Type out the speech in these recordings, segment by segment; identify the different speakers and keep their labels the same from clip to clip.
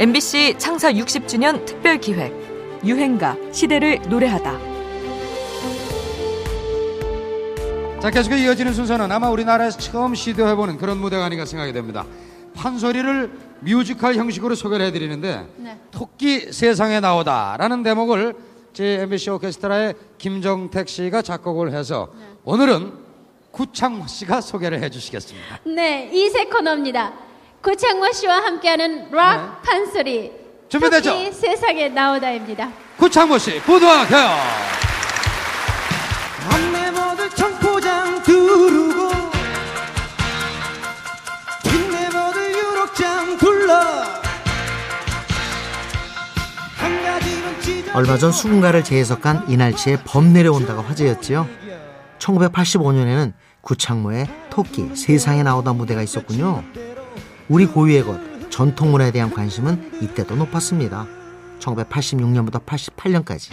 Speaker 1: MBC 창사 60주년 특별 기획 유행가 시대를 노래하다.
Speaker 2: 자 계속해 이어지는 순서는 아마 우리나라에서 처음 시도해보는 그런 무대가 아닌가 생각이 됩니다. 판소리를 뮤지컬 형식으로 소개를 해드리는데
Speaker 3: 네.
Speaker 2: 토끼 세상에 나오다라는 대목을 제 MBC 오케스트라의 김정택 씨가 작곡을 해서 오늘은 구창모 씨가 소개를 해주시겠습니다.
Speaker 3: 네, 이 세 코너입니다. 구창모 씨와 함께하는 락 판소리.
Speaker 2: 준비됐죠?
Speaker 3: 토끼 세상에 나오다입니다.
Speaker 2: 구창모 씨 부탁해요.
Speaker 4: 안내모들 청포장 두르고 뒷내모들 유록장 둘러 한 가지는 찢어
Speaker 5: 얼마 전 수군가를 재해석한 이날치의 범 내려온다가 화제였지요. 1985년에는 구창모의 토끼 세상에 나오다 무대가 있었군요. 우리 고유의 것 전통 문화에 대한 관심은 이때도 높았습니다. 1986년부터 88년까지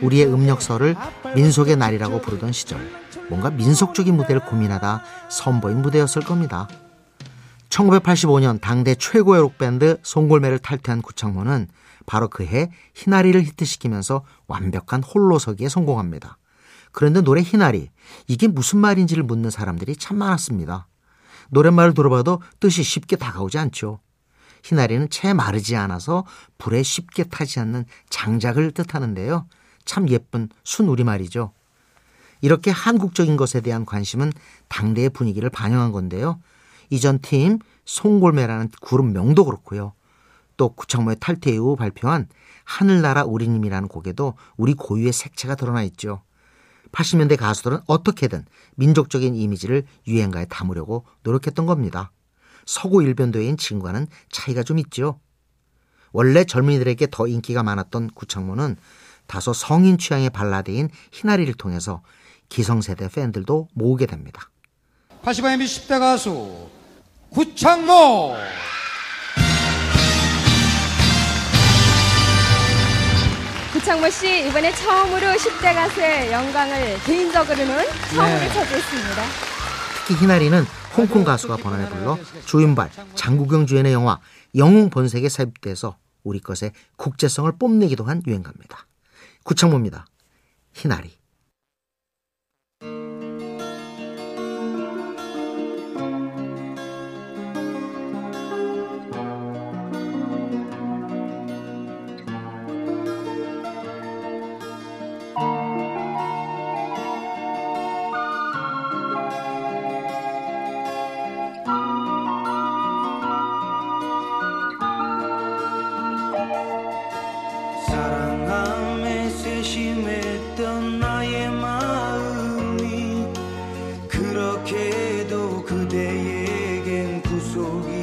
Speaker 5: 우리의 음력설을 민속의 날이라고 부르던 시절 뭔가 민속적인 무대를 고민하다 선보인 무대였을 겁니다. 1985년 당대 최고의 록밴드 송골매를 탈퇴한 구창모는 바로 그해 희나리를 히트시키면서 완벽한 홀로서기에 성공합니다. 그런데 노래 희나리 이게 무슨 말인지를 묻는 사람들이 참 많았습니다. 노랫말을 들어봐도 뜻이 쉽게 다가오지 않죠. 희나리는 채 마르지 않아서 불에 쉽게 타지 않는 장작을 뜻하는데요. 참 예쁜 순우리말이죠. 이렇게 한국적인 것에 대한 관심은 당대의 분위기를 반영한 건데요. 이전 팀 송골매라는 그룹 명도 그렇고요. 또 구창모의 탈퇴 이후 발표한 하늘나라 우리님이라는 곡에도 우리 고유의 색채가 드러나 있죠. 80년대 가수들은 어떻게든 민족적인 이미지를 유행가에 담으려고 노력했던 겁니다. 서구 일변도인 지금과는 차이가 좀 있죠. 원래 젊은이들에게 더 인기가 많았던 구창모는 다소 성인 취향의 발라드인 희나리를 통해서 기성세대 팬들도 모으게 됩니다.
Speaker 2: 85 MBC 10대 가수 구창모
Speaker 6: 구창모 씨 이번에 처음으로 10대 가수의 영광을 개인적으로는 처음으로
Speaker 2: 네.
Speaker 6: 차지했습니다.
Speaker 5: 특히 희나리는 홍콩 가수가 번안해 불러 조윤발, 장국영 주연의 영화 영웅 본색에 삽입돼서 우리 것의 국제성을 뽐내기도 한 유행가입니다. 구창모입니다. 희나리.
Speaker 4: 세심했던 나의 마음이 그렇게도 그대에겐 구속이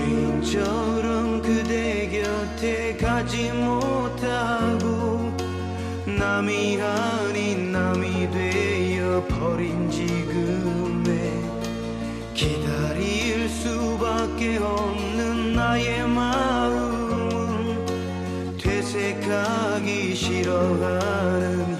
Speaker 4: 죄인처럼 그대 곁에 가지 못하고 남이 아닌 남이 되어 버린 지금에 기다릴 수밖에 없는 나의 마음은 되새가기 싫어하는